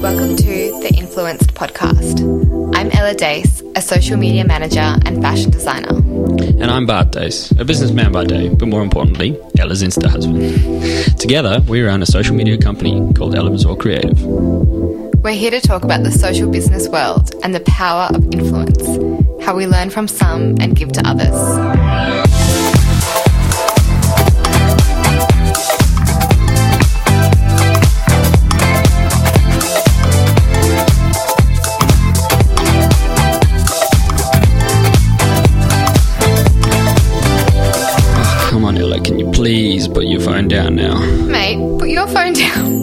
Welcome to the Influenced podcast. I'm Ela Dace, a social media manager and fashion designer. And I'm Bart Dace, a businessman by day, but more importantly, Ela's Insta husband. Together, we run a social media company called Ela Mazur Creative. We're here to talk about the social business world and the power of influence, how we learn from some and give to others. Down now? Mate, put your phone down.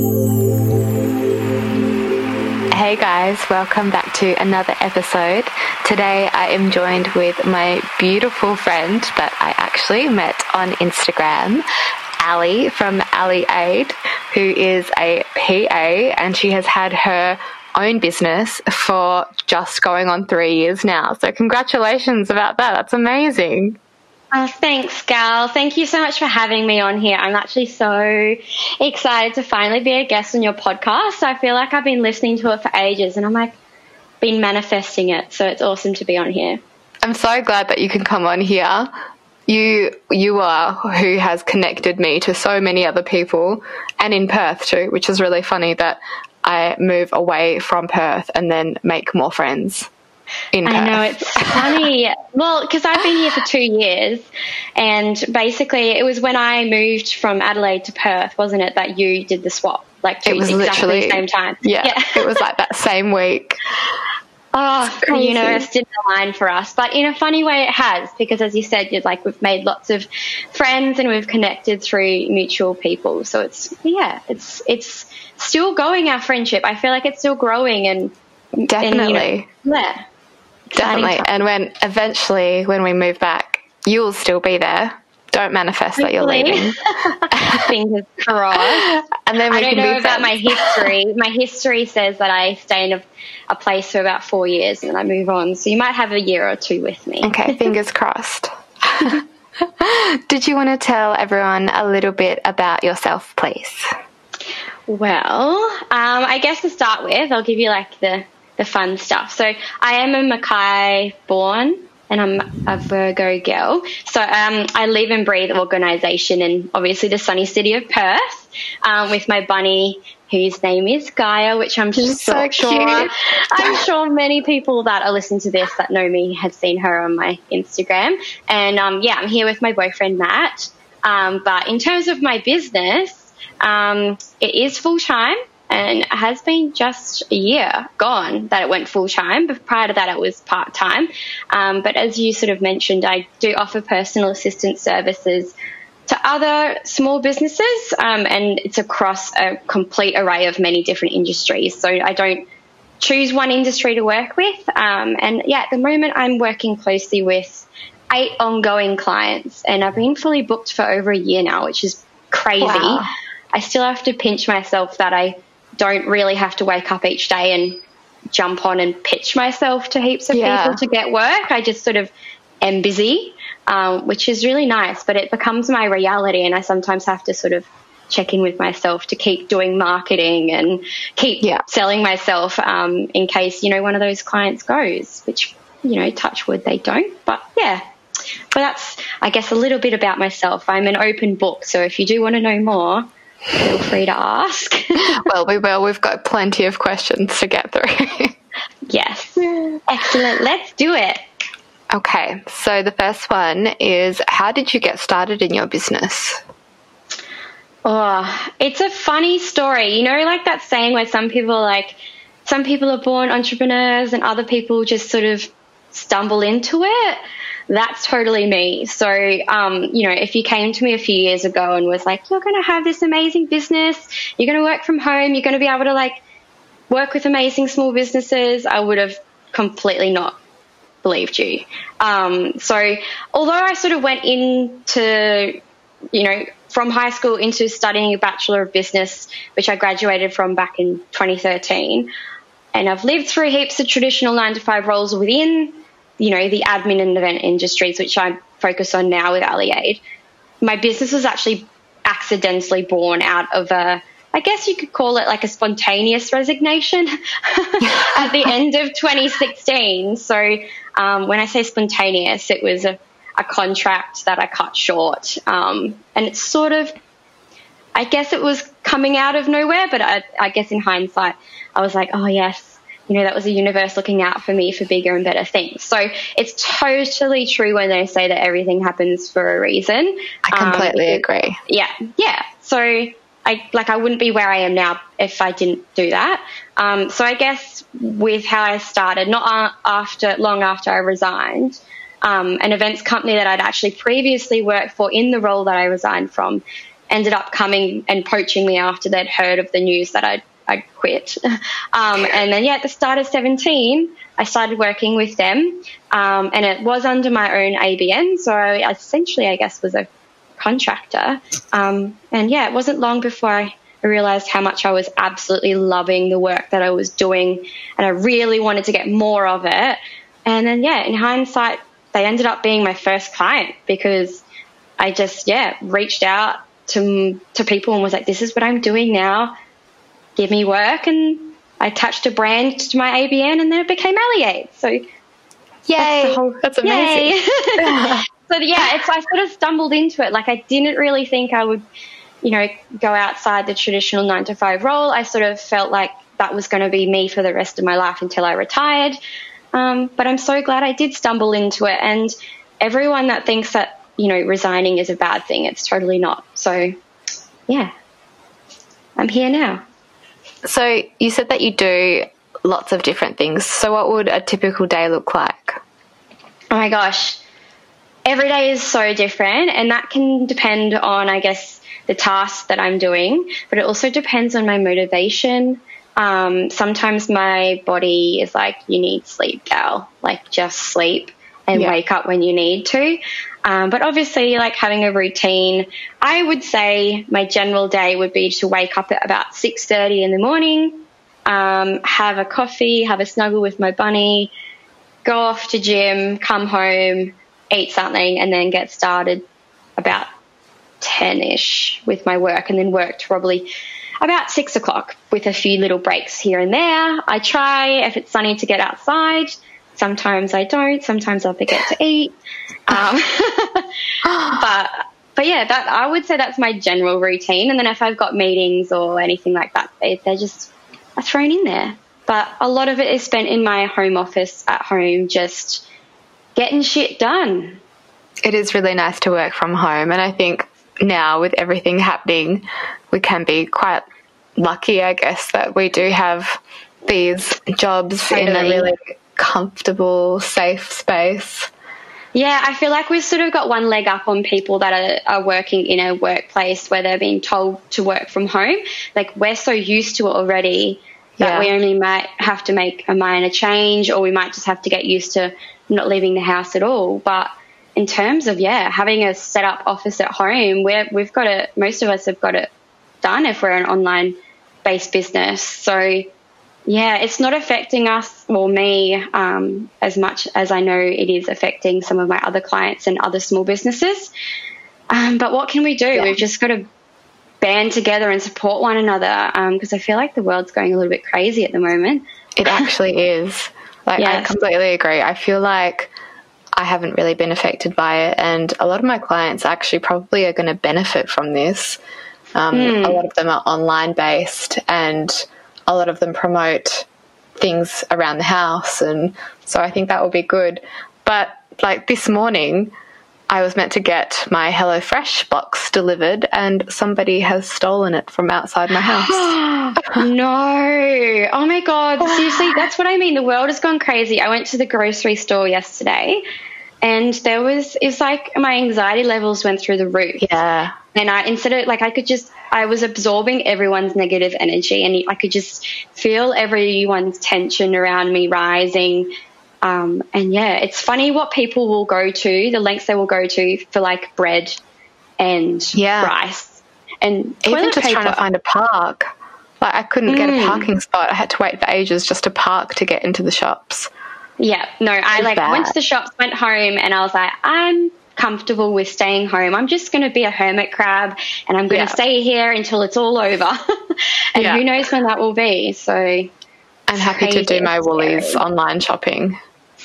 Hey guys, welcome back to another episode. Today I am joined with my beautiful friend that I actually met on Instagram, Ally from Ally Aide, who is a PA and she has had her own business for just going on three years now. So congratulations about that. That's amazing. Oh, thanks, Gal. Thank you so much for having me on here. I'm actually so excited to finally be a guest on your podcast. I feel like I've been listening to it for ages and I'm like, been manifesting it. So it's awesome to be on here. I'm so glad that you can come on here. You you are who has connected me to so many other people and in Perth too, which is really funny that I move away from Perth and then make more friends in. I know it's funny. well, because I've been here for two years, and basically it was when I moved from Adelaide to Perth, wasn't it, that you did the swap? Like two it was exactly literally the same time. Yeah, it was like that same week. Oh, the universe didn't align for us, but in a funny way, it has because, as you said, you're like we've made lots of friends and we've connected through mutual people. So it's yeah, it's it's still going our friendship. I feel like it's still growing and and, Definitely. you know, yeah, Definitely. time. And when eventually when we move back, you'll still be there. Don't manifest that you're leaving. Fingers crossed. And then we I don't can know about my history. My history says that I stay in a, a place for about four years and then I move on. So you might have a year or two with me. Okay, fingers crossed. Did you want to tell everyone a little bit about yourself, please? Well, um, I guess to start with, I'll give you like the, the fun stuff. So I am a Mackay born and I'm a Virgo girl. So um, I live and breathe organisation in obviously the sunny city of Perth um, with my bunny whose name is Gaia, which I'm She's so so sure. I'm sure many people that are listening to this that know me have seen her on my Instagram. And um, yeah, I'm here with my boyfriend Matt. Um, but in terms of my business, um, it is full time and it has been just a year gone that it went full time. But prior to that, it was part time. Um, but as you sort of mentioned, I do offer personal assistance services to other small businesses, um, and it's across a complete array of many different industries. So I don't choose one industry to work with. Um, and yeah, at the moment, I'm working closely with eight ongoing clients, and I've been fully booked for over a year now, which is crazy. Wow. I still have to pinch myself that I don't really have to wake up each day and jump on and pitch myself to heaps of Yeah. people to get work. I just sort of am busy, um, which is really nice, but it becomes my reality, and I sometimes have to sort of check in with myself to keep doing marketing and keep Yeah. selling myself um, in case you know one of those clients goes, which you know, touch wood, they don't. But yeah, but that's I guess a little bit about myself. I'm an open book, so if you do want to know more, feel free to ask. well, we will. We've got plenty of questions to get through. yes, excellent. Let's do it. okay, so the first one is how did you get started in your business? Oh, it's a funny story. You know, like that saying where some people are like, some people are born entrepreneurs and other people just sort of stumble into it. That's totally me. So, um, you know, if you came to me a few years ago and was like, you're going to have this amazing business, you're going to work from home, you're going to be able to like work with amazing small businesses, I would have completely not believed you. Um, so although I sort of went into, you know, from high school into studying a Bachelor of Business, which I graduated from back in 2013, and I've lived through heaps of traditional nine to five roles within, you know, the admin and event industries, which I focus on now with Ally Aide. My business was actually accidentally born out of a I guess you could call it like a spontaneous resignation at the end of 2016. So um, when I say spontaneous, it was a, a contract that I cut short. Um, and it's sort of, I guess it was coming out of nowhere, but I, I guess in hindsight, I was like, oh, yes, you know, that was the universe looking out for me for bigger and better things. So it's totally true when they say that everything happens for a reason. I completely um, agree. Yeah, yeah. So I like I wouldn't be where I am now if I didn't do that. Um, so I guess with how I started, not after long after I resigned, um, an events company that I'd actually previously worked for in the role that I resigned from ended up coming and poaching me after they'd heard of the news that I'd, I'd quit. Um, and then, yeah, at the start of 17, I started working with them, um, and it was under my own ABN. So I essentially, I guess, was a contractor. Um, and yeah, it wasn't long before I realized how much I was absolutely loving the work that I was doing and I really wanted to get more of it. And then, yeah, in hindsight, they ended up being my first client because I just, yeah, reached out to, to people and was like, this is what I'm doing now. Give me work. And I attached a brand to my ABN and then it became Ally Aide. So, yay. That's, whole, that's amazing. Yay. So yeah, it's I sort of stumbled into it. Like I didn't really think I would, you know, go outside the traditional nine to five role. I sort of felt like that was going to be me for the rest of my life until I retired. Um, but I'm so glad I did stumble into it. And everyone that thinks that you know resigning is a bad thing, it's totally not. So yeah, I'm here now. So you said that you do lots of different things. So what would a typical day look like? Oh my gosh every day is so different, and that can depend on, I guess, the task that I'm doing, but it also depends on my motivation. Um, sometimes my body is like, you need sleep, gal, like just sleep and yeah. wake up when you need to. Um, but obviously, like having a routine, I would say my general day would be to wake up at about six thirty in the morning, um, have a coffee, have a snuggle with my bunny, go off to gym, come home, eat something, and then get started about 10 ish with my work, and then work to probably about six o'clock with a few little breaks here and there. I try, if it's sunny, to get outside. Sometimes I don't. Sometimes I'll forget to eat. Um, but but yeah, that I would say that's my general routine. And then if I've got meetings or anything like that, they, they're just are thrown in there. But a lot of it is spent in my home office at home, just getting shit done. It is really nice to work from home, and I think now with everything happening, we can be quite lucky, I guess, that we do have these jobs totally. in a really comfortable, safe space. Yeah, I feel like we've sort of got one leg up on people that are, are, working in a workplace where they're being told to work from home. Like we're so used to it already that yeah. we only might have to make a minor change or we might just have to get used to not leaving the house at all. But in terms of, yeah, having a set up office at home, we're, we've got it, most of us have got it done if we're an online based business. So, yeah, it's not affecting us or me um, as much as I know it is affecting some of my other clients and other small businesses. Um, but what can we do? Yeah. We've just got to band together and support one another because um, I feel like the world's going a little bit crazy at the moment. It actually is. Like, yes. I completely agree. I feel like I haven't really been affected by it, and a lot of my clients actually probably are going to benefit from this. Um, mm. A lot of them are online based, and a lot of them promote things around the house, and so I think that will be good. But like this morning, I was meant to get my HelloFresh box delivered, and somebody has stolen it from outside my house. no. Oh my God. Seriously, that's what I mean. The world has gone crazy. I went to the grocery store yesterday, and there was, it's like my anxiety levels went through the roof. Yeah. And I, instead of, like, I could just, I was absorbing everyone's negative energy, and I could just feel everyone's tension around me rising um, and yeah, it's funny what people will go to, the lengths they will go to for like bread and yeah. rice and even just paper. trying to find a park. Like I couldn't mm. get a mm. parking spot. I had to wait for ages just to park to get into the shops. Yeah, no, I like bad. to the shops, went home, and I was like, I'm comfortable with staying home. I'm just going to be a hermit crab and I'm going to Yeah. stay here until it's all over. and Yeah. who knows when that will be. So I'm happy to do my Woolies online shopping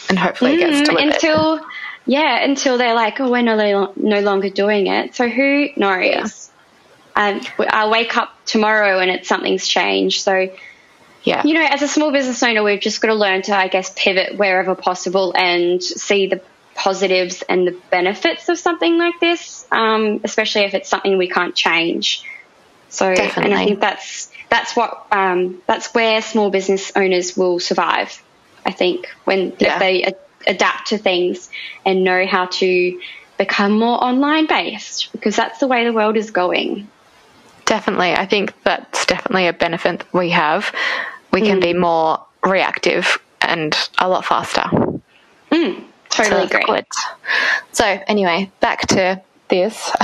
and hopefully it gets Mm, delivered. until yeah, until they're like, oh, we're no, no longer doing it. So who knows? Um, I'll wake up tomorrow and it's something's changed. So yeah. you know, as a small business owner, we've just got to learn to, I guess, pivot wherever possible and see the positives and the benefits of something like this, um, especially if it's something we can't change. So, and I think that's that's what um, that's where small business owners will survive. I think when Yeah. if they a- adapt to things and know how to become more online based, because that's the way the world is going. Definitely. I think that's definitely a benefit that we have. We can Mm. be more reactive and a lot faster. Totally So agree. good. So, anyway, back to this.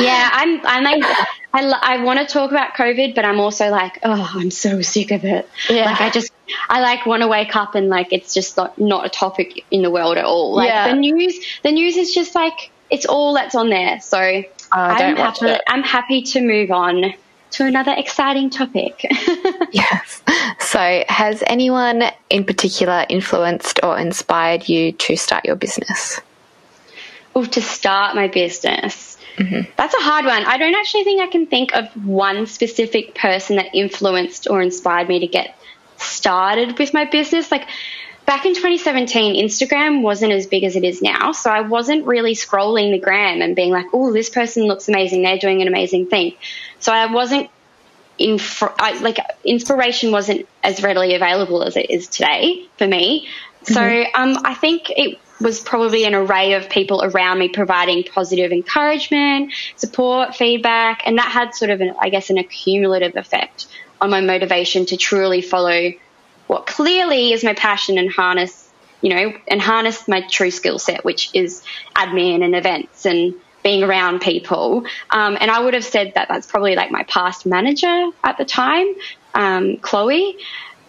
Yeah, I'm. I'm like, I, I want to talk about COVID, but I'm also like, oh, I'm so sick of it. Yeah. Like, I just, I like want to wake up and like it's just not, not a topic in the world at all. Like Yeah. the news, the news is just like it's all that's on there. So I'm happy. I'm happy to move on to another exciting topic. yes. So, has anyone in particular influenced or inspired you to start your business? oh, to start my business. Mm-hmm. That's a hard one. I don't actually think I can think of one specific person that influenced or inspired me to get started with my business. Like back in 2017, Instagram wasn't as big as it is now. So I wasn't really scrolling the gram and being like, oh, this person looks amazing. They're doing an amazing thing. So I wasn't in I, like inspiration wasn't as readily available as it is today for me. So um, I think it was probably an array of people around me providing positive encouragement, support, feedback, and that had sort of an, I guess, an accumulative effect on my motivation to truly follow what clearly is my passion and harness, you know, and harness my true skill set, which is admin and events and being around people. Um, and I would have said that that's probably like my past manager at the time, um, Chloe,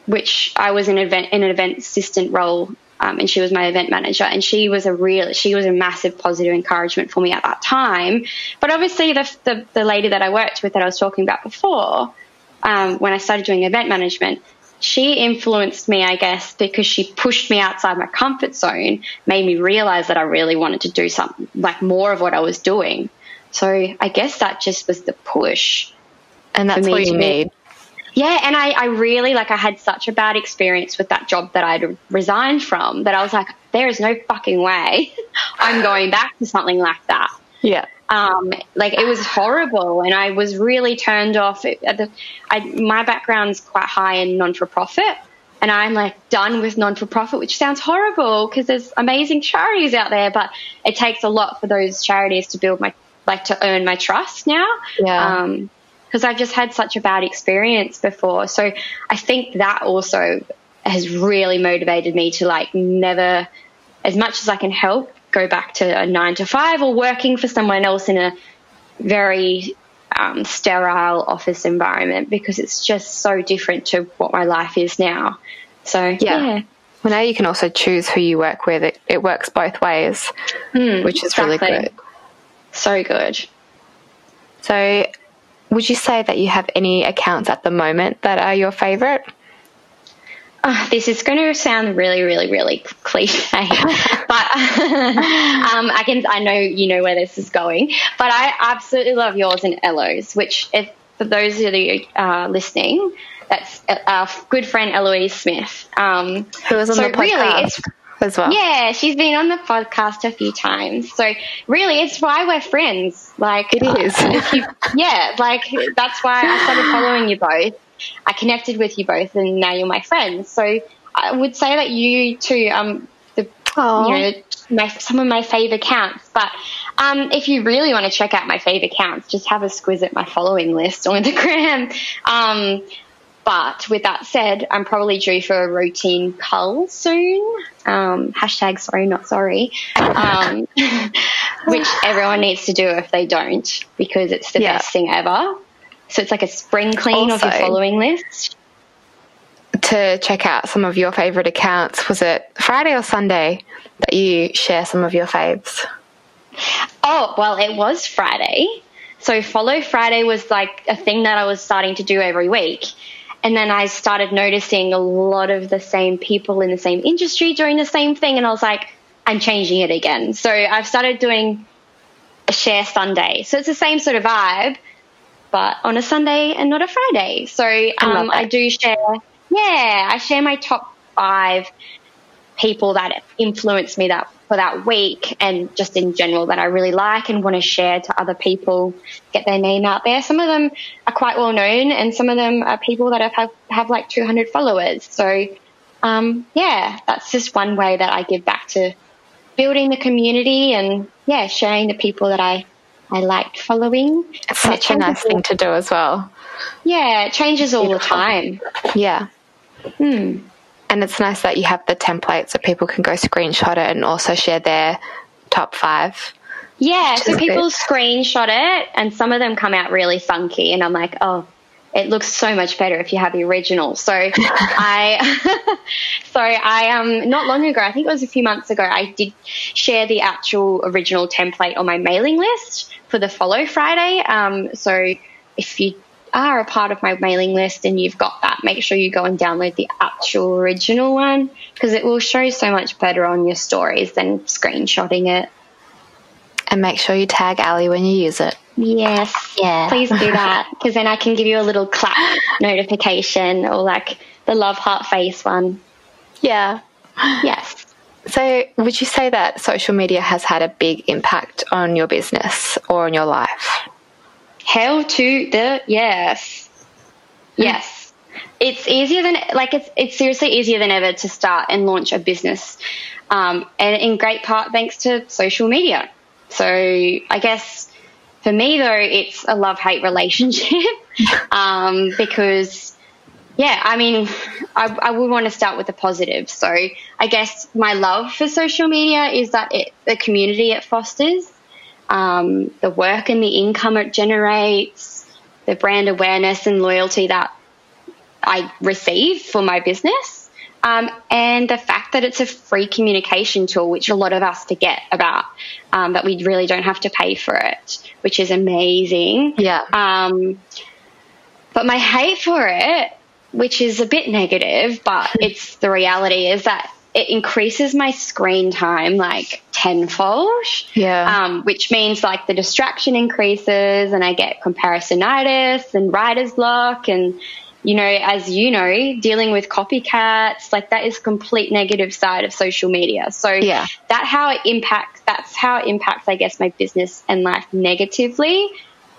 which I was in, event, in an event assistant role. Um, and she was my event manager, and she was a real, she was a massive positive encouragement for me at that time. But obviously, the the, the lady that I worked with that I was talking about before, um, when I started doing event management, she influenced me, I guess, because she pushed me outside my comfort zone, made me realize that I really wanted to do something like more of what I was doing. So I guess that just was the push. And that's what you need. Yeah, and I, I really like I had such a bad experience with that job that I'd resigned from that I was like, there is no fucking way I'm going back to something like that Yeah. Um, like it was horrible, and I was really turned off. At the, I, my background's quite high in non for profit, and I'm like done with non for profit, which sounds horrible because there's amazing charities out there, but it takes a lot for those charities to build my like to earn my trust now. Yeah. Um, because I've just had such a bad experience before, so I think that also has really motivated me to like never, as much as I can help, go back to a nine to five or working for someone else in a very um, sterile office environment because it's just so different to what my life is now. So Yeah. yeah, Well, now you can also choose who you work with. It, it works both ways, which is really Hmm, good. so good. So, would you say that you have any accounts at the moment that are your favorite? Uh, this is going to sound really, really, really cliche, but um, I can. I know you know where this is going, but I absolutely love yours and Elo's. Which, if for those of you uh, listening, that's our good friend Eloise Smith. Um, Who was on so the podcast really, it's as well? Yeah, she's been on the podcast a few times. So really, it's why we're friends. Like It is. uh, if you- yeah, like that's why I started following you both. I connected with you both, and now you're my friends. So I would say that you two, um, the Aw. you know, my some of my favourite accounts. But um, if you really want to check out my favourite accounts, just have a squiz at my following list on the gram. Um, but with that said, I'm probably due for a routine cull soon. Um, hashtag sorry, not sorry. Um, which everyone needs to do if they don't, because it's the Yeah. best thing ever. So it's like a spring clean of your following list. To check out some of your favorite accounts, was it Friday or Sunday that you share some of your faves? Oh, well, it was Friday. So Follow Friday was like a thing that I was starting to do every week. And then I started noticing a lot of the same people in the same industry doing the same thing. And I was like, I'm changing it again. So I've started doing a share Sunday. So it's the same sort of vibe, but on a Sunday and not a Friday. So um, I, I do share, yeah, I share my top five people that influenced me that for that week and just in general that I really like and want to share to other people, get their name out there. Some of them are quite well known and some of them are people that have, have, have like 200 followers. So, um, yeah, that's just one way that I give back to building the community and yeah, sharing the people that I, I liked following. It's such a nice thing to do as well. Yeah, it changes all the time. Yeah. Hmm. And it's nice that you have the template so people can go screenshot it and also share their top five. Yeah, so people screenshot it and some of them come out really funky and I'm like, oh, it looks so much better if you have the original. So I, so I um not long ago, I think it was a few months ago, I did share the actual original template on my mailing list for the Follow Friday. Um, so if you are a part of my mailing list and you've got that, make sure you go and download the actual original one because it will show so much better on your stories than screenshotting it. And make sure you tag Ally when you use it. Yes. Yeah. Please do that because then I can give you a little clap notification or like the love heart face one. Yeah. Yes. So, would you say that social media has had a big impact on your business or on your life? Hell to the yes. Yes. It's easier than like it's it's seriously easier than ever to start and launch a business, um, and in great part thanks to social media. So I guess for me though, it's a love hate relationship um, because yeah, I mean, I, I would want to start with the positive. So I guess my love for social media is that it, the community it fosters um, the work and the income it generates, the brand awareness and loyalty that I receive for my business, um, and the fact that it's a free communication tool, which a lot of us forget about, um, that we really don't have to pay for it, which is amazing. Yeah. Um, but my hate for it, which is a bit negative, but it's the reality, is that it increases my screen time like tenfold. Yeah. Um, which means like the distraction increases and I get comparisonitis and writer's block and you know, as you know, dealing with copycats, like that is complete negative side of social media. So yeah. that how it impacts, that's how it impacts, I guess, my business and life negatively.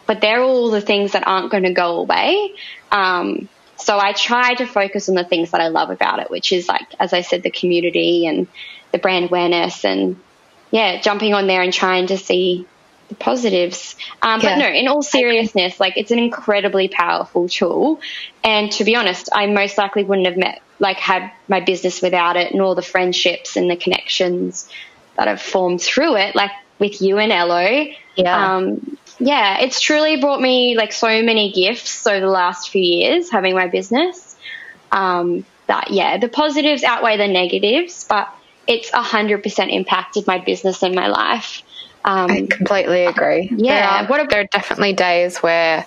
But they're all the things that aren't going to go away. Um, so I try to focus on the things that I love about it, which is like, as I said, the community and the brand awareness and yeah, jumping on there and trying to see the positives. Um, yeah. But no, in all seriousness, like it's an incredibly powerful tool. And to be honest, I most likely wouldn't have met, like had my business without it and all the friendships and the connections that have formed through it, like with you and Ello. Yeah. Um, yeah, it's truly brought me like so many gifts over the last few years having my business. Um, that yeah, the positives outweigh the negatives, but it's a hundred percent impacted my business and my life. Um, I completely agree. Yeah, there are, there are definitely days where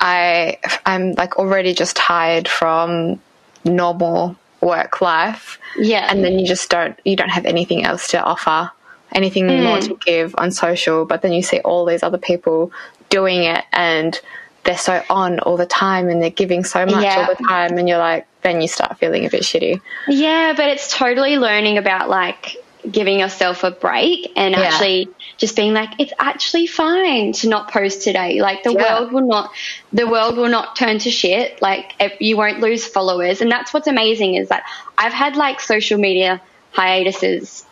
I I'm like already just tired from normal work life. Yeah, and then you just don't you don't have anything else to offer anything mm. more to give on social, but then you see all these other people doing it and they're so on all the time and they're giving so much yeah. all the time and you're like then you start feeling a bit shitty. Yeah, but it's totally learning about like giving yourself a break and yeah. actually just being like it's actually fine to not post today like the yeah. world will not the world will not turn to shit like you won't lose followers and that's what's amazing is that i've had like social media hiatuses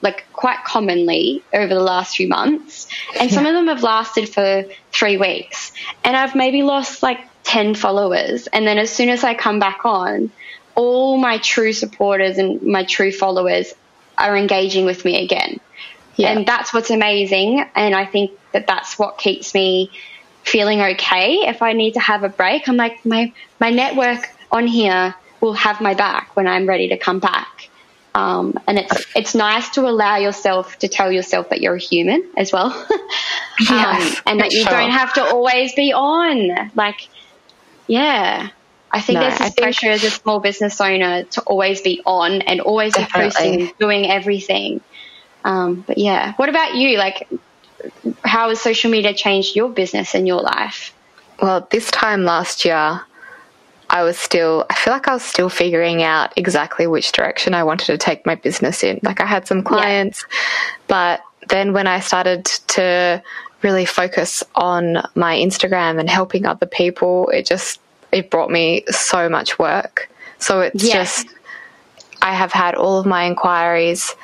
like quite commonly over the last few months. And some of them have lasted for three weeks. And I've maybe lost like 10 followers. And then as soon as I come back on, all my true supporters and my true followers are engaging with me again. Yeah. And that's what's amazing. And I think that that's what keeps me feeling okay. If I need to have a break, I'm like, my, my network on here will have my back when I'm ready to come back. Um, and it's it's nice to allow yourself to tell yourself that you're a human as well, um, Yes, and that you sure. don't have to always be on. Like, yeah, I think No, there's this think- pressure as a small business owner to always be on and always be posting, and doing everything. Um, but yeah, what about you? Like, how has social media changed your business and your life? Well, this time last year, I was still, I feel like I was still figuring out exactly which direction I wanted to take my business in. Like, I had some clients, but then when I started to really focus on my Instagram and helping other people, it just, it brought me so much work. So it's Yeah. just, I have had all of my inquiries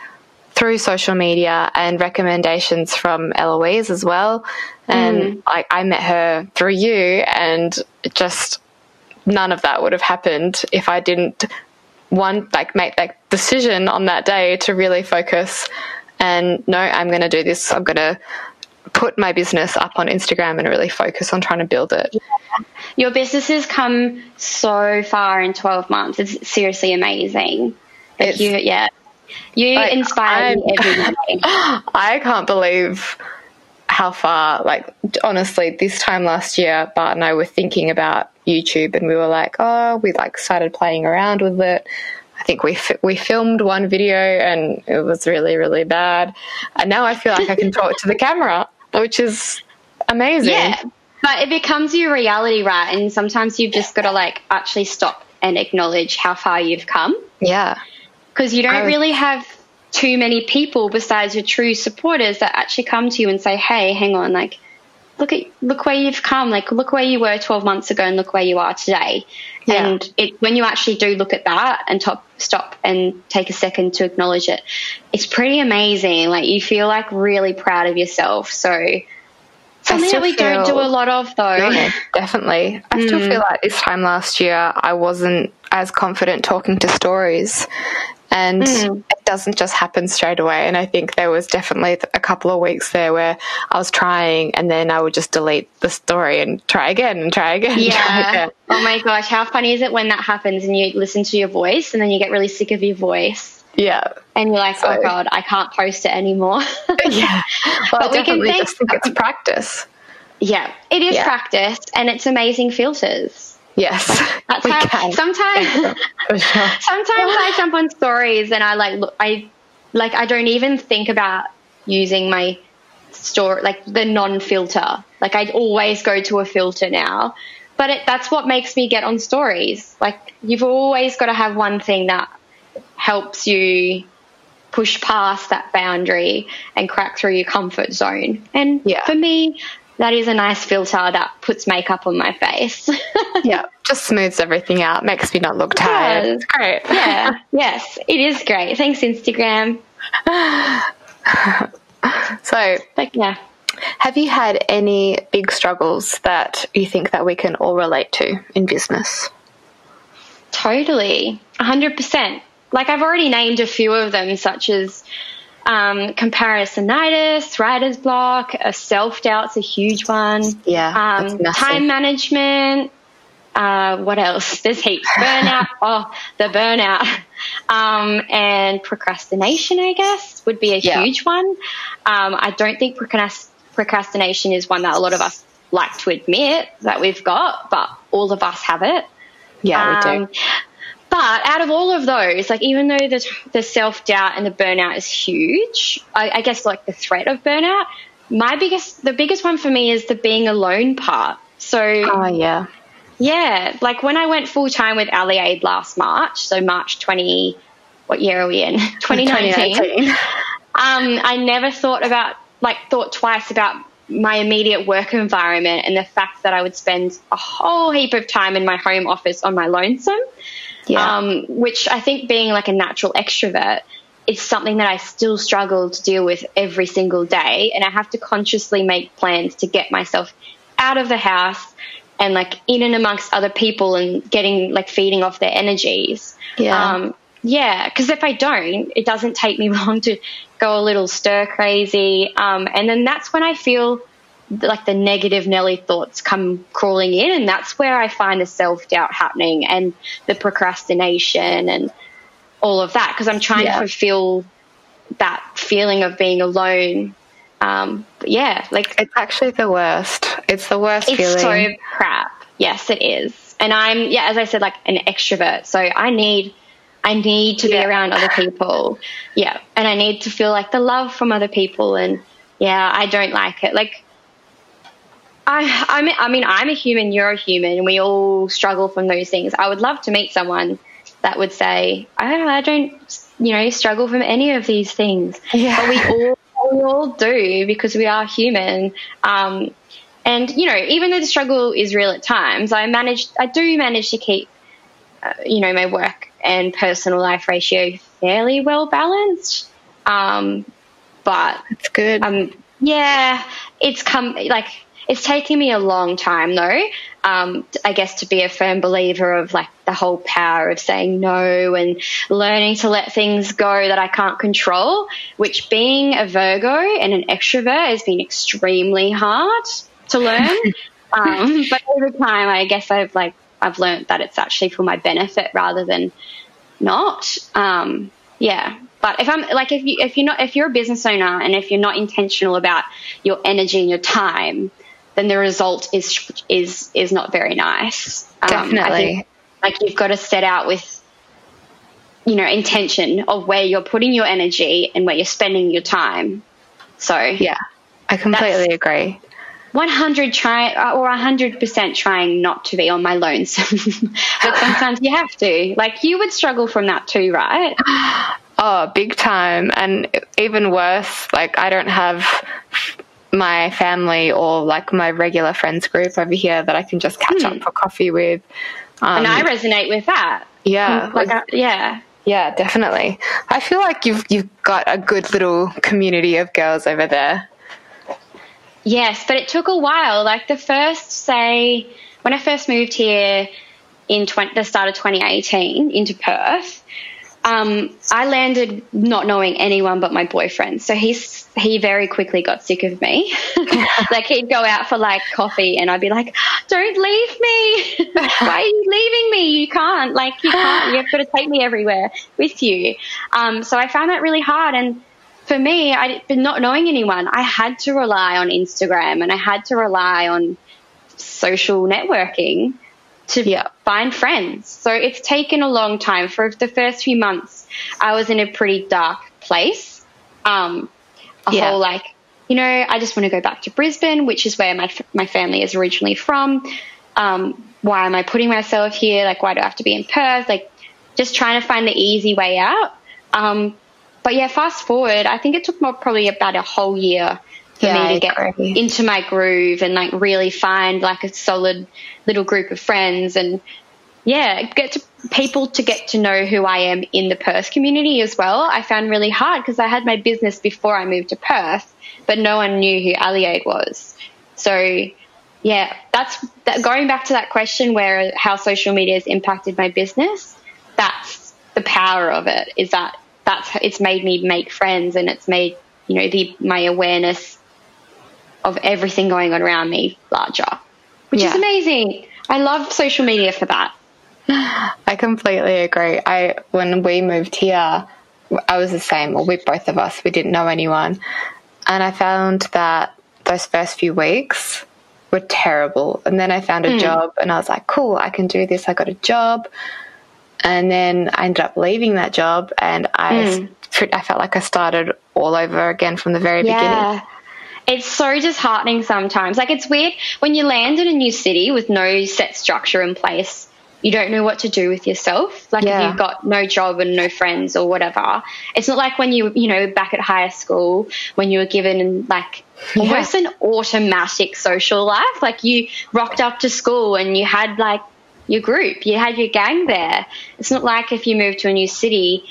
through social media and recommendations from Eloise as well. And mm. like I met her through you and just none of that would have happened if I didn't one like make that decision on that day to really focus and no, I'm gonna do this. I'm gonna put my business up on Instagram and really focus on trying to build it. Your business has come so far in 12 months. It's seriously amazing. Like It's- you, yeah. You Like, inspire me every day. I can't believe how far, like, honestly, this time last year, Bart and I were thinking about YouTube and we were like, oh, we like started playing around with it. I think we, fi- we filmed one video and it was really, really bad. And now I feel like I can talk to the camera, which is amazing. Yeah. But it becomes your reality, right? And sometimes you've just got to like actually stop and acknowledge how far you've come Yeah. because you don't I- really have too many people besides your true supporters that actually come to you and say, "Hey, hang on, like look at look where you've come. Like look where you were 12 months ago and look where you are today." Yeah. And it, when you actually do look at that and top, stop and take a second to acknowledge it, it's pretty amazing. Like you feel like really proud of yourself. So something that we don't do a lot of though. No, definitely. I still mm. feel like this time last year I wasn't as confident talking to stories. And hmm. it doesn't just happen straight away. And I think there was definitely a couple of weeks there where I was trying and then I would just delete the story and try again and try again. and try Yeah. again. Oh my gosh, how funny is it when that happens and you listen to your voice and then you get really sick of your voice Yeah. and you're like, oh So- oh god, I can't post it anymore. Yeah. Well, But we can thank- just think it's practice. yeah, it is Yeah. practice and it's amazing filters. Yes. That's we how can. sometimes sure. sometimes I jump on stories and I like look, I like I don't even think about using my store like the non-filter. Like I always go to a filter now. But it, that's what makes me get on stories. Like you've always got to have one thing that helps you push past that boundary and crack through your comfort zone. And Yeah. for me, that is a nice filter that puts makeup on my face. Yeah. Just smooths everything out, makes me not look tired. does. It's great. yeah, yes, it is great. Thanks, Instagram. So But yeah, Have you had any big struggles that you think that we can all relate to in business? totally, hundred percent. Like I've already named a few of them, such as um, comparisonitis, writer's block, a self doubt's a huge one. Yeah, um, time management. Uh, what else? There's heaps. Burnout. oh, the burnout. Um, and procrastination, I guess, would be a Yeah. huge one. Um, I don't think procrast- procrastination is one that a lot of us like to admit that we've got, but all of us have it. Yeah, we Um, do. But out of all of those, like even though the, the self doubt and the burnout is huge, I, I guess like the threat of burnout, my biggest, the biggest one for me is the being alone part. So Oh, yeah. yeah, like when I went full time with Ally Aide last March, so March 20, what year are we in? 2019. 2019. Um, I never thought about, like, thought twice about my immediate work environment and the fact that I would spend a whole heap of time in my home office on my lonesome. Yeah. Um, which I think being like a natural extrovert is something that I still struggle to deal with every single day. And I have to consciously make plans to get myself out of the house and like in and amongst other people and getting like feeding off their energies. Yeah. Um, yeah, because if I don't, it doesn't take me long to go a little stir crazy. Um, and then that's when I feel like the negative Nelly thoughts come crawling in, and that's where I find the self doubt happening and the procrastination and all of that because I'm trying Yeah. to fulfill that feeling of being alone. Um, but yeah, like It's actually the worst. It's the worst feeling. it's feeling. so crap. Yes, it is. And I'm yeah, as I said, like an extrovert. So I need I need to Yeah. be around other people. Yeah. And I need to feel like the love from other people and yeah, I don't like it. Like I I mean I mean I'm a human, you're a human, and we all struggle from those things. I would love to meet someone that would say, I, I don't you know, struggle from any of these things. Yeah. But we all we all do because we are human. Um, and you know, even though the struggle is real at times, I manage, I do manage to keep, uh, you know, my work and personal life ratio fairly well balanced. Um, but It's good. um, yeah, it's come like it's taken me a long time though. Um, I guess to be a firm believer of like the whole power of saying no and learning to let things go that I can't control. Which being a Virgo and an extrovert has been extremely hard to learn. um, but over time, I guess I've like I've learned that it's actually for my benefit rather than not. Um, yeah. But if I'm like if you if you're not if you're a business owner and if you're not intentional about your energy and your time, then the result is is is not very nice. Um, Definitely. think, like you've got to set out with you know intention of where you're putting your energy and where you're spending your time. So yeah, I completely agree. 100 try uh, or 100% trying not to be on my lonesome. but sometimes you have to. Like you would struggle from that too, right? Oh, big time. And even worse, like I don't have my family or like my regular friends group over here that I can just catch up for coffee with. Um, and I resonate with that. yeah, Like, like, I, yeah. yeah, definitely. I feel like you've you've got a good little community of girls over there. Yes, but it took a while. Like the first, say, when I first moved here in 20, the start of 2018 into Perth, um, I landed not knowing anyone but my boyfriend. So he's he very quickly got sick of me. like he'd go out for like coffee, and I'd be like, "Don't leave me! Why are you leaving me? You can't. Like you can't. You've got to take me everywhere with you." Um, so I found that really hard, and for me, I but not knowing anyone, I had to rely on Instagram and I had to rely on social networking to Yeah. find friends. So it's taken a long time. For the first few months, I was in a pretty dark place. Um, a Yeah. whole like, you know, I just want to go back to Brisbane, which is where my my family is originally from. Um, why am I putting myself here? Like, why do I have to be in Perth? Like, just trying to find the easy way out. Um, but yeah, fast forward, I think it took more probably about a whole year for Yeah, me to get into my groove and like really find like a solid little group of friends and yeah, get to people to get to know who I am in the Perth community as well. I found really hard because I had my business before I moved to Perth, but no one knew who Ally Aide was. So yeah, that's that, going back to that question where how social media has impacted my business. That's the power of it. Is that that's it's made me make friends and it's made you know the my awareness of everything going on around me larger, which is amazing. I love social media for that. I completely agree. I when we moved here, I was the same. Well, we both of us we didn't know anyone, and I found that those first few weeks were terrible. And then I found a hmm. job, and I was like, "Cool, I can do this." I got a job, and then I ended up leaving that job, and I hmm. I felt like I started all over again from the very beginning. It's so disheartening sometimes. Like it's weird when you land in a new city with no set structure in place. You don't know what to do with yourself. Like Yeah. if you've got no job and no friends or whatever. It's not like when you, you know, back at high school when you were given like almost an automatic social life. Like you rocked up to school and you had like your group, you had your gang there. It's not like if you move to a new city,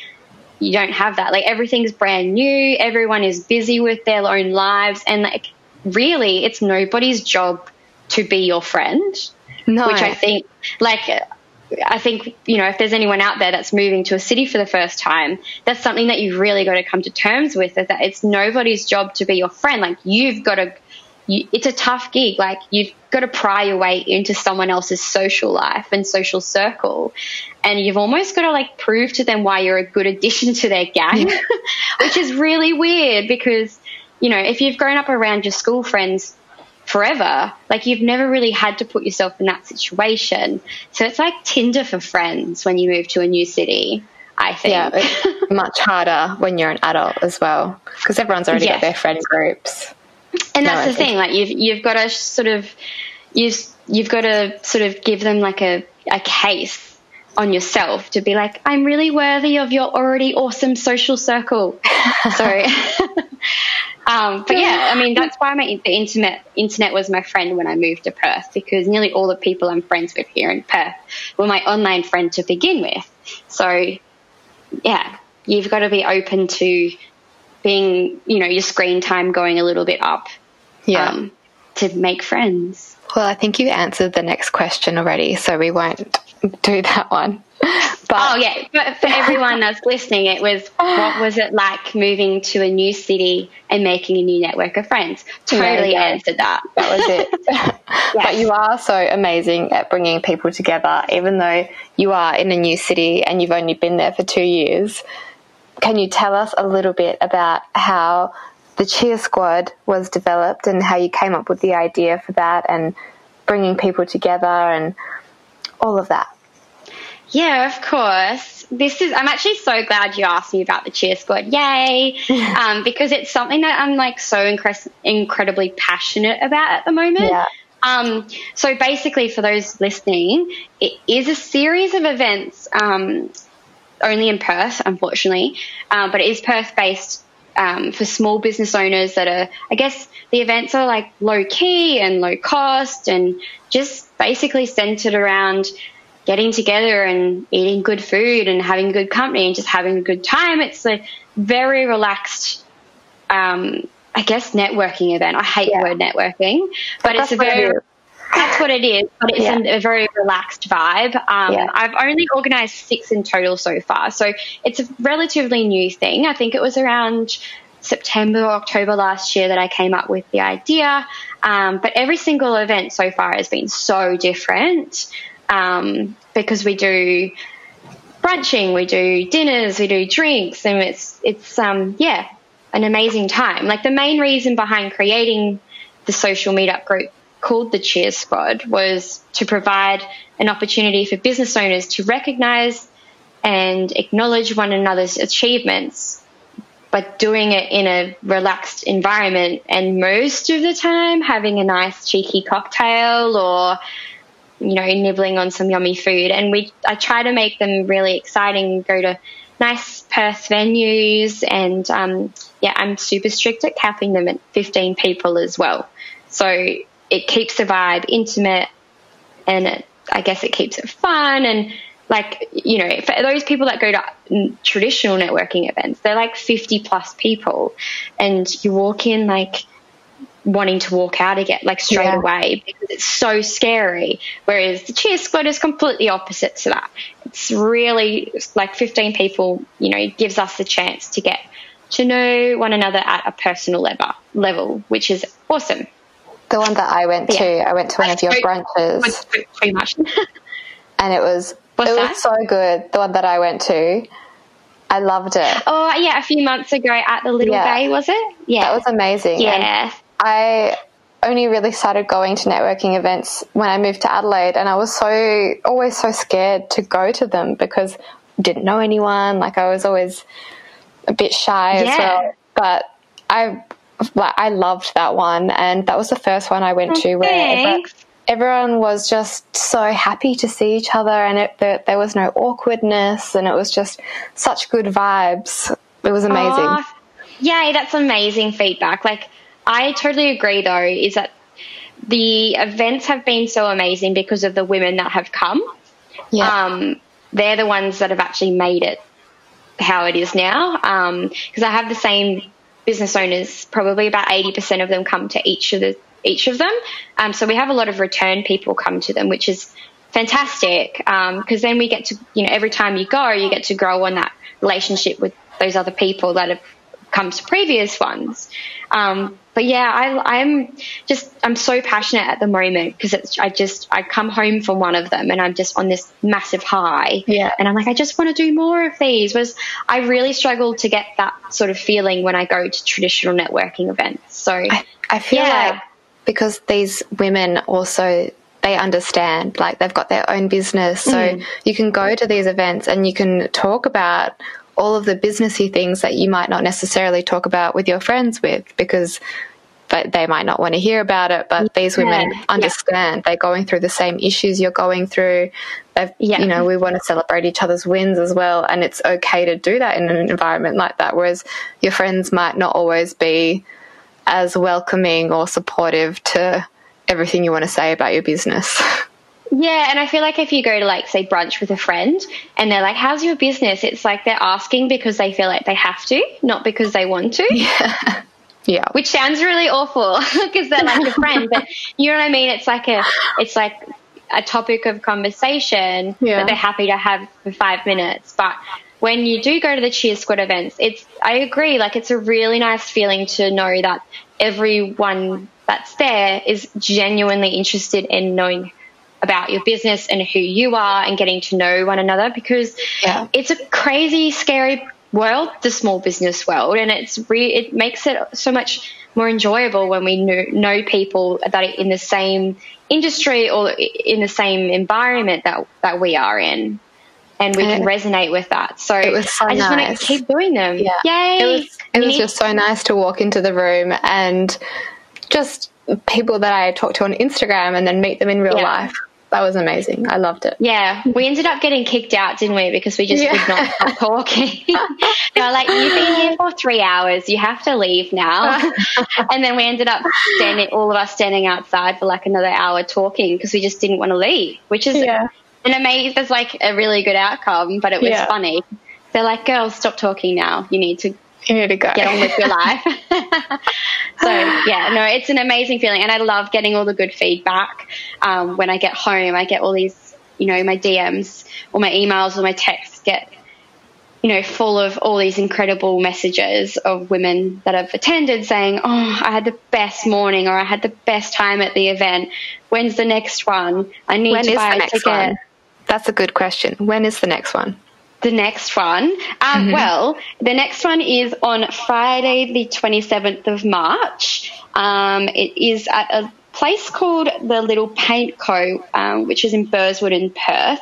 you don't have that. Like everything's brand new, everyone is busy with their own lives, and like really, it's nobody's job to be your friend. No, Which I think, like, I think you know, if there's anyone out there that's moving to a city for the first time, that's something that you've really got to come to terms with. Is that it's nobody's job to be your friend. Like you've got to. You, it's a tough gig. Like you've got to pry your way into someone else's social life and social circle, and you've almost got to like prove to them why you're a good addition to their gang, which is really weird because, you know, if you've grown up around your school friends forever, like you've never really had to put yourself in that situation. So it's like Tinder for friends when you move to a new city. I think. Yeah, it's much harder when you're an adult as well because everyone's already got their friend groups. And that's no, the thing, like you've you've got to sort of you've you've got to sort of give them like a a case on yourself to be like, I'm really worthy of your already awesome social circle. so, um, but yeah, I mean, that's why my, the internet, internet was my friend when I moved to Perth because nearly all the people I'm friends with here in Perth were my online friend to begin with. So yeah, you've got to be open to being, you know, your screen time going a little bit up. Yeah. Um, to make friends. Well, I think you answered the next question already, so we won't do that one. But oh yeah, but for everyone that's listening, it was what was it like moving to a new city and making a new network of friends? Totally answered that. That was it. yes. But you are so amazing at bringing people together, even though you are in a new city and you've only been there for two years. Can you tell us a little bit about how the Cheer Squad was developed and how you came up with the idea for that and bringing people together and all of that? Yeah, of course. This is, I'm actually so glad you asked me about the cheer squad. Yay. um, because it's something that I'm like so incre- incredibly passionate about at the moment. Yeah. Um, so basically, for those listening, it is a series of events, um, only in Perth, unfortunately, uh, but it is Perth based um, for small business owners that are, I guess, the events are like low key and low cost and just basically centered around getting together and eating good food and having good company and just having a good time. It's a very relaxed, um, I guess, networking event. I hate yeah. the word networking, but, but it's a very that's what it is, but it's yeah. a, a, very relaxed vibe. Um, yeah. I've only organised six in total so far, so it's a relatively new thing. I think it was around September October last year that I came up with the idea. Um, but every single event so far has been so different um, because we do brunching, we do dinners, we do drinks, and it's it's um, yeah an amazing time. Like the main reason behind creating the social meetup group called the Cheer Squad was to provide an opportunity for business owners to recognise and acknowledge one another's achievements but doing it in a relaxed environment and most of the time having a nice cheeky cocktail or you know, nibbling on some yummy food. And we, I try to make them really exciting, go to nice Perth venues. And, um, yeah, I'm super strict at capping them at 15 people as well. So it keeps the vibe intimate and it, I guess it keeps it fun and like, you know, for those people that go to traditional networking events, they're like 50 plus people and you walk in like, wanting to walk out again, like straight yeah. away, because it's so scary. Whereas the cheer squad is completely opposite to that. It's really like 15 people, you know, gives us the chance to get to know one another at a personal level, level which is awesome. The one that I went to. I went to one of your brunches. Too much. and it was, What's it that? was so good. The one that I went to. I loved it. Oh yeah, a few months ago at the Little yeah. Bay, was it? Yeah, that was amazing. Yeah, I only really started going to networking events when I moved to Adelaide, and I was so always so scared to go to them because I didn't know anyone. Like I was always a bit shy yeah. as well. But I like I loved that one, and that was the first one I went to where everyone was just so happy to see each other, and it, there, there, was no awkwardness, and it was just such good vibes. It was amazing. Oh, yay, that's amazing feedback. Like I totally agree, though, is that the events have been so amazing because of the women that have come. Yeah. Um, they're the ones that have actually made it how it is now. Because um, I have the same business owners, probably about 80% of them come to each of the each of them. Um, so we have a lot of return people come to them, which is fantastic because um, then we get to, you know, every time you go, you get to grow on that relationship with those other people that have comes to previous ones. Um, but yeah, I, I'm just I'm so passionate at the moment because it's I just I come home from one of them and I'm just on this massive high. Yeah. And I'm like I just want to do more of these. Was I really struggled to get that sort of feeling when I go to traditional networking events. So I, I feel Yeah. like because these women also they understand like they've got their own business so Mm. you can go to these events and you can talk about all of the businessy things that you might not necessarily talk about with your friends with because but they might not want to hear about it but these women Yeah. understand they're going through the same issues you're going through they've Yeah. you know we want to celebrate each other's wins as well and it's okay to do that in an environment like that whereas your friends might not always be as welcoming or supportive to everything you want to say about your business. Yeah, and I feel like if you go to like say brunch with a friend and they're like, "How's your business?" It's like they're asking because they feel like they have to, not because they want to. yeah. Which sounds really awful because they're like a friend, but you know what I mean? It's like a it's like a topic of conversation Yeah. that they're happy to have for 5 minutes, but when you do go to the cheer squad events, it's I agree like it's a really nice feeling to know that everyone that's there is genuinely interested in knowing about your business and who you are and getting to know one another because Yeah. it's a crazy, scary world, the small business world, and it's re- it makes it so much more enjoyable when we know, know people that are in the same industry or in the same environment that that we are in, and we can resonate with that. So, it was so I just want nice. to keep doing them. Yeah. Yay! It was it was just so nice to walk into the room and just people that I talked to on Instagram and then meet them in real Yeah. life. That was amazing. I loved it. Yeah, we ended up getting kicked out, didn't we? Because we just Yeah. would not stop talking. they were like, "You've been here for three hours. You have to leave now." and then we ended up standing, all of us standing outside for like another hour talking because we just didn't want to leave. Which is Yeah. an amazing. There's like a really good outcome, but it was Yeah. funny. They're like, "Girls, stop talking now. You need to You need to go. get on with your life. so yeah, no, it's an amazing feeling, and I love getting all the good feedback. Um, when I get home, I get all these, you know, my DMs or my emails or my texts get, you know, full of all these incredible messages of women that have attended saying, "Oh, I had the best morning," or "I had the best time at the event." When's the next one? I need when to is buy the a next ticket one? That's a good question. When is the next one? The next one. Um, Well, the next one is on Friday, the 27th of March. Um, it is at a place called the Little Paint Co., um, which is in Burswood in Perth.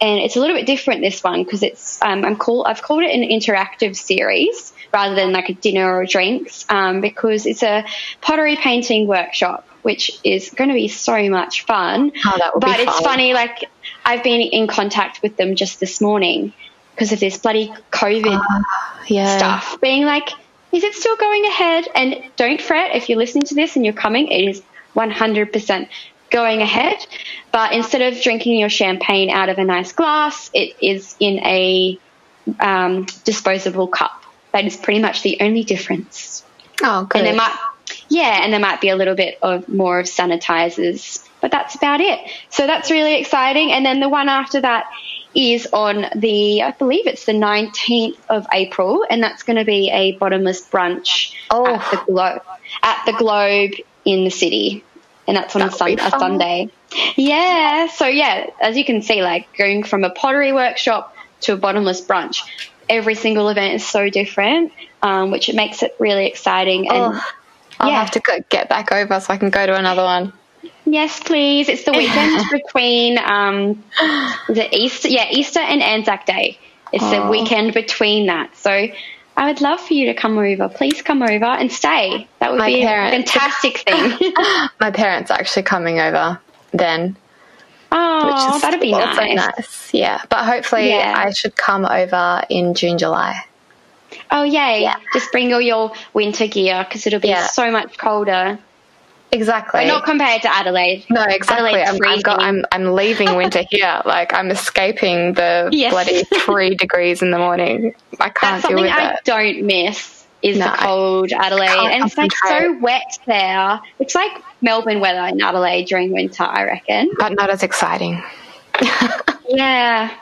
And it's a little bit different, this one, because it's, um, I'm call, I've called it an interactive series rather than like a dinner or drinks, um, because it's a pottery painting workshop, which is going to be so much fun. Oh, that would be but it's funny, like, I've been in contact with them just this morning because of this bloody COVID Yeah. stuff. Being like, is it still going ahead? And don't fret if you're listening to this and you're coming, it is 100% going ahead. But instead of drinking your champagne out of a nice glass, it is in a um, disposable cup. That is pretty much the only difference. Oh, good. And there might, yeah, and there might be a little bit of more of sanitizers, but that's about it. So that's really exciting. And then the one after that is on the, I believe it's the 19th of April, and that's going to be a bottomless brunch Oh. at the Globe at the Globe in the city, and that's on a, sun, a. Sunday. Yeah, so yeah, as you can see, like going from a pottery workshop to a bottomless brunch, every single event is so different, um, which it makes it really exciting. And Oh, I'll yeah. have to go, get back over so I can go to another one. Yes, please, it's the weekend between um, it Easter? Yeah, Easter and Anzac Day. It's the Oh. weekend between that. So I would love for you to come over. Please come over and stay. That would My be a fantastic thing. My parents are actually coming over then. oh, that'd be also nice. Yeah, but hopefully Yeah. I should come over in June, July. Oh, yay. Yeah. Just bring all your winter gear because it'll be Yeah. so much colder. Exactly. But not compared to Adelaide. no, exactly. I'm, I'm, freezing. go- I'm, I'm leaving winter here. Like I'm escaping the Yes. bloody three degrees in the morning. I can't That's deal something with I it. don't miss is No, the cold Adelaide. And it's like so wet there. It's like Melbourne weather in Adelaide during winter, I reckon. But not as exciting. Yeah.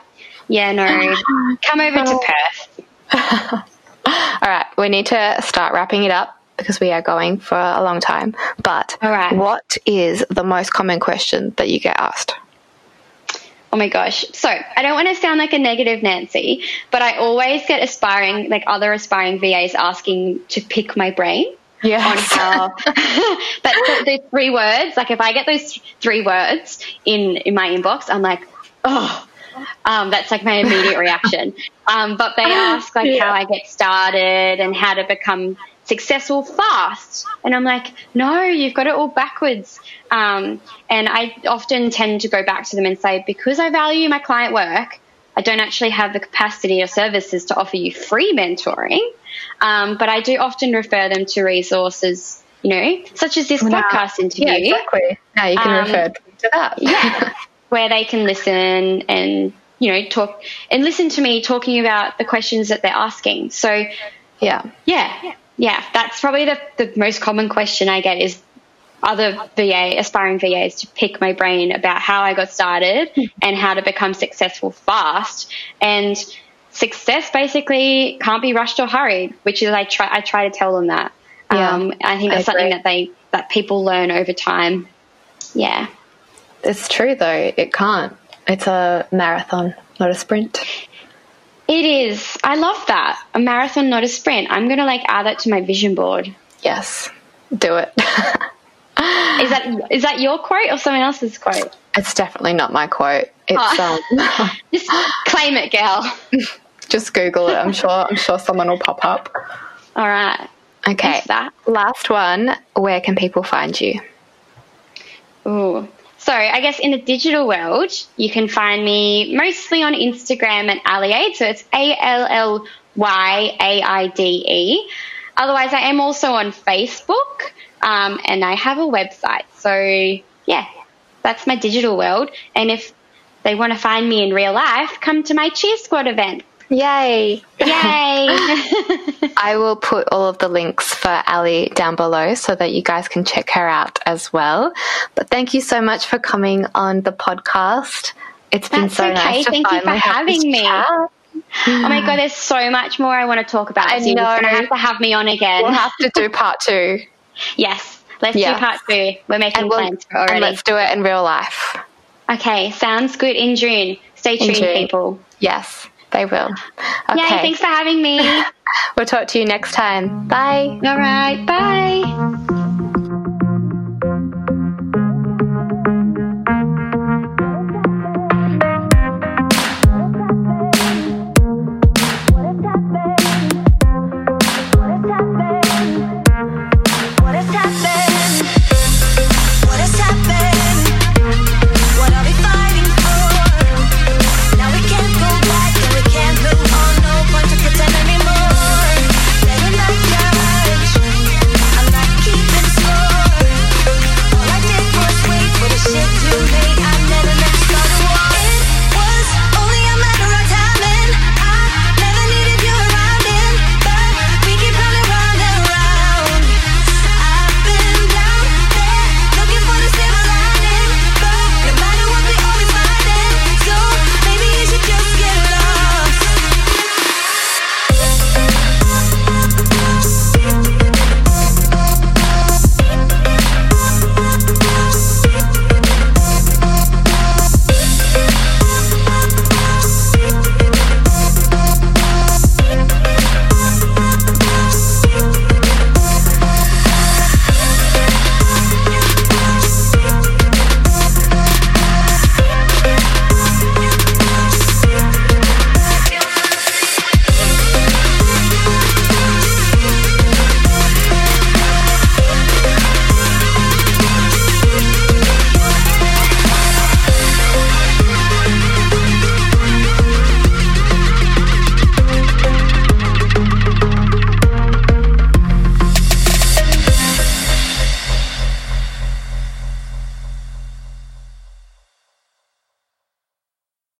Yeah, no. Come over to. Perth. All right, we need to start wrapping it up because we are going for a long time. But right. what is the most common question that you get asked? Oh my gosh. So I don't want to sound like a negative Nancy, but I always get aspiring, like other aspiring VAs asking to pick my brain Yeah. on how that those three words, like if I get those three words in, in my inbox, I'm like, oh, um, that's like my immediate reaction. Um, but they ask like Yeah. how I get started and how to become successful fast. And I'm like, no, you've got it all backwards. Um, and I often tend to go back to them and say, because I value my client work, I don't actually have the capacity or services to offer you free mentoring. Um, but I do often refer them to resources, you know, such as this Wow. podcast interview Yeah, exactly. Now you can Um, refer to that. yeah, where they can listen and you know talk and listen to me talking about the questions that they're asking. So yeah. yeah, yeah, that's probably the the most common question I get is other VA aspiring VAs to pick my brain about how I got started and how to become successful fast and success basically can't be rushed or hurried which is I try I try to tell them that Yeah, um, I think I that's something that they that people learn over time yeah It's true though. It can't. It's a marathon, not a sprint. It is. I love that. A marathon, not a sprint. I'm going to like add that to my vision board. Yes. Do it. Is that is that your quote or someone else's quote? it's definitely not my quote. It's um Just claim it, girl. just Google it. I'm sure I'm sure someone will pop up. All right. Okay. That. Last one. Where can people find you? Ooh. So I guess in the digital world, you can find me mostly on Instagram at Ally Aide. So it's A L L Y A I D E. Otherwise, I am also on Facebook, um, and I have a website. So yeah, that's my digital world. And if they want to find me in real life, come to my Cheer Squad event. Yay! Yay! I will put all of the links for Ally down below so that you guys can check her out as well. But thank you so much for coming on the podcast. It's been That's so okay. nice to Thank you for finally have this having me. chat. oh my god, there's so much more I want to talk about. I so you're know. going to have to have me on again. We'll have to do part two. yes, let's Yeah. do part two. We're making we'll, plans for it and let's do it in real life. Okay, sounds good. In June. Stay tuned, June. people. Yes, they will. Okay. Yay, thanks for having me. We'll talk to you next time. Bye. All right, bye.